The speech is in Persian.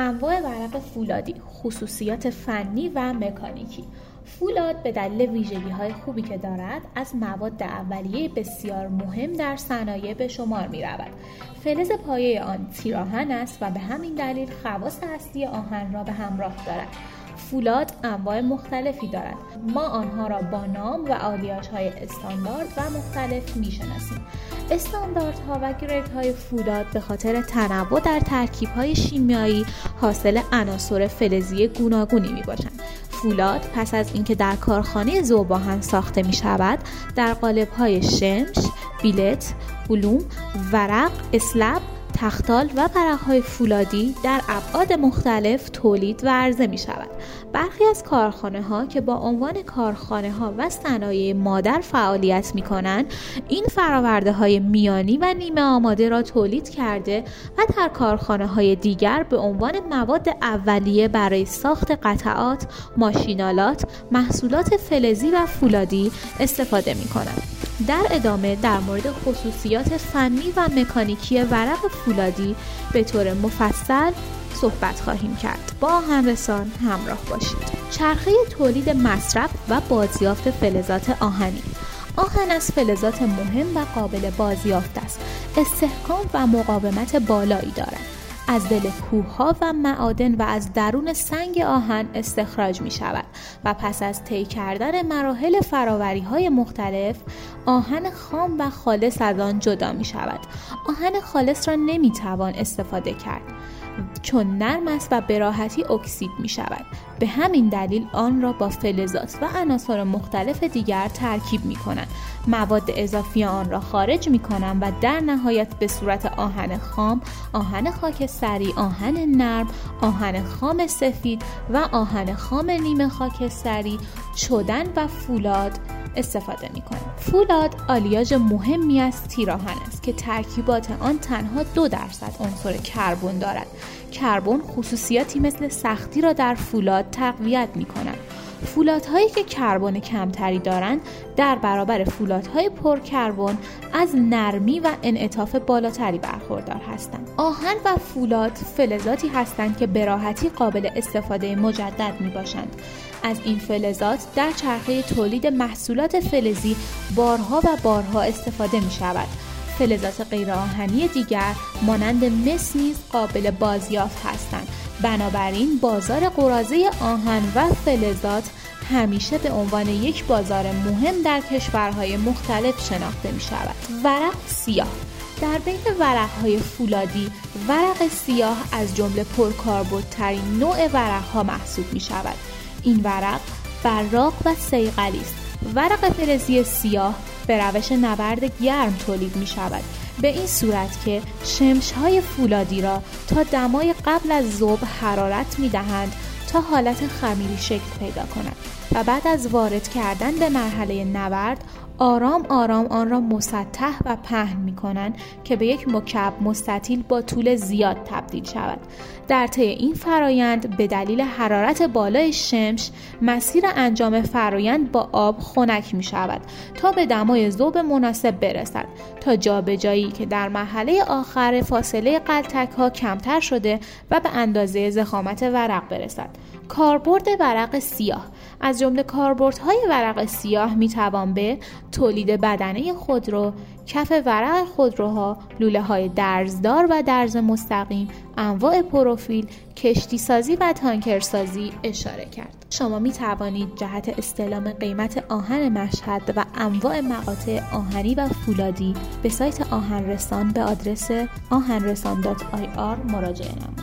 انواع ورق فولادی خصوصیات فنی و مکانیکی فولاد به دلیل ویژگی های خوبی که دارد از مواد اولیه بسیار مهم در صنایع به شمار می رود. فلز پایه آن تیراهن است و به همین دلیل خواص اصلی آهن را به همراه دارد. فولاد انواع مختلفی دارد ما آنها را با نام و آلیاژ های استاندارد و مختلف می شناسیم استانداردها و های فولاد به خاطر تنوع در ترکیب های شیمیایی حاصل عناصر فلزی گوناگونی می باشند فولاد پس از اینکه در کارخانه زوباهن ساخته می شود در قالب های شمش، بیلت، بلوم، ورق، اسلب تختال و های فولادی در ابعاد مختلف تولید و عرضه می شود. برخی از کارخانه ها که با عنوان کارخانه ها و صنایع مادر فعالیت می کنند این فراورده های میانی و نیمه آماده را تولید کرده و در کارخانه های دیگر به عنوان مواد اولیه برای ساخت قطعات، ماشینالات، محصولات فلزی و فولادی استفاده می کنند. در ادامه در مورد خصوصیات فنی و مکانیکی ورق فولادی به طور مفصل صحبت خواهیم کرد. با آهنرسان همراه باشید. چرخه تولید مصرف و بازیافت فلزات آهنی. آهن از فلزات مهم و قابل بازیافت است. استحکام و مقاومت بالایی دارد. از دل کوه و معادن و از درون سنگ آهن استخراج می شود و پس از طی کردن مراحل فراوری های مختلف آهن خام و خالص از آن جدا می شود. آهن خالص را نمی توان استفاده کرد. چون نرم است و به راحتی اکسید می شود. به همین دلیل آن را با فلزات و عناصر مختلف دیگر ترکیب می کنند. مواد اضافی آن را خارج می کنند و در نهایت به صورت آهن خام آهن خاکستری آهن نرم آهن خام سفید و آهن خام نیمه خاکستری چدن و فولاد استفاده می کنیم. فولاد آلیاژ مهمی از تیراهن است که ترکیبات آن تنها دو درصد عنصر کربن دارد کربن خصوصیاتی مثل سختی را در فولاد تقویت می کند فولادهایی که کربن کمتری دارند در برابر فولادهای پرکربن از نرمی و انعطاف بالاتری برخوردار هستند آهن و فولاد فلزاتی هستند که به راحتی قابل استفاده مجدد می باشند از این فلزات در چرخه تولید محصولات فلزی بارها و بارها استفاده می شود فلزات غیرآهنی دیگر مانند مس نیز قابل بازیافت هستند بنابراین بازار قرازه آهن و فلزات همیشه به عنوان یک بازار مهم در کشورهای مختلف شناخته می شود. ورق سیاه در بین ورق های فولادی ورق سیاه از جمله پرکاربردترین نوع ورق ها محسوب می شود. این ورق براق و سیقلی است. ورق فلزی سیاه به روش نبرد گرم تولید می شود. به این صورت که شمش های فولادی را تا دمای قبل از ذوب حرارت می دهند تا حالت خمیری شکل پیدا کنند و بعد از وارد کردن به مرحله نبرد آرام آرام آن را مسطح و پهن می کنند که به یک مکعب مستطیل با طول زیاد تبدیل شود. در طی این فرایند به دلیل حرارت بالای شمش مسیر انجام فرایند با آب خنک می شود تا به دمای ذوب مناسب برسد. تا جابجایی که در مرحله آخر فاصله قلتک ها کمتر شده و به اندازه زخامت ورق برسد. کاربرد ورق سیاه از جمله کاربردهای ورق سیاه می توان به تولید بدنه خودرو، کف ورق خودروها، لوله های درزدار و درز مستقیم، انواع پروفیل، کشتی سازی و تانکر سازی اشاره کرد. شما می توانید جهت استعلام قیمت آهن مشهد و انواع مقاطع آهنی و فولادی به سایت آهنرسان به آدرس آهنرسان.ir مراجعه نمایید.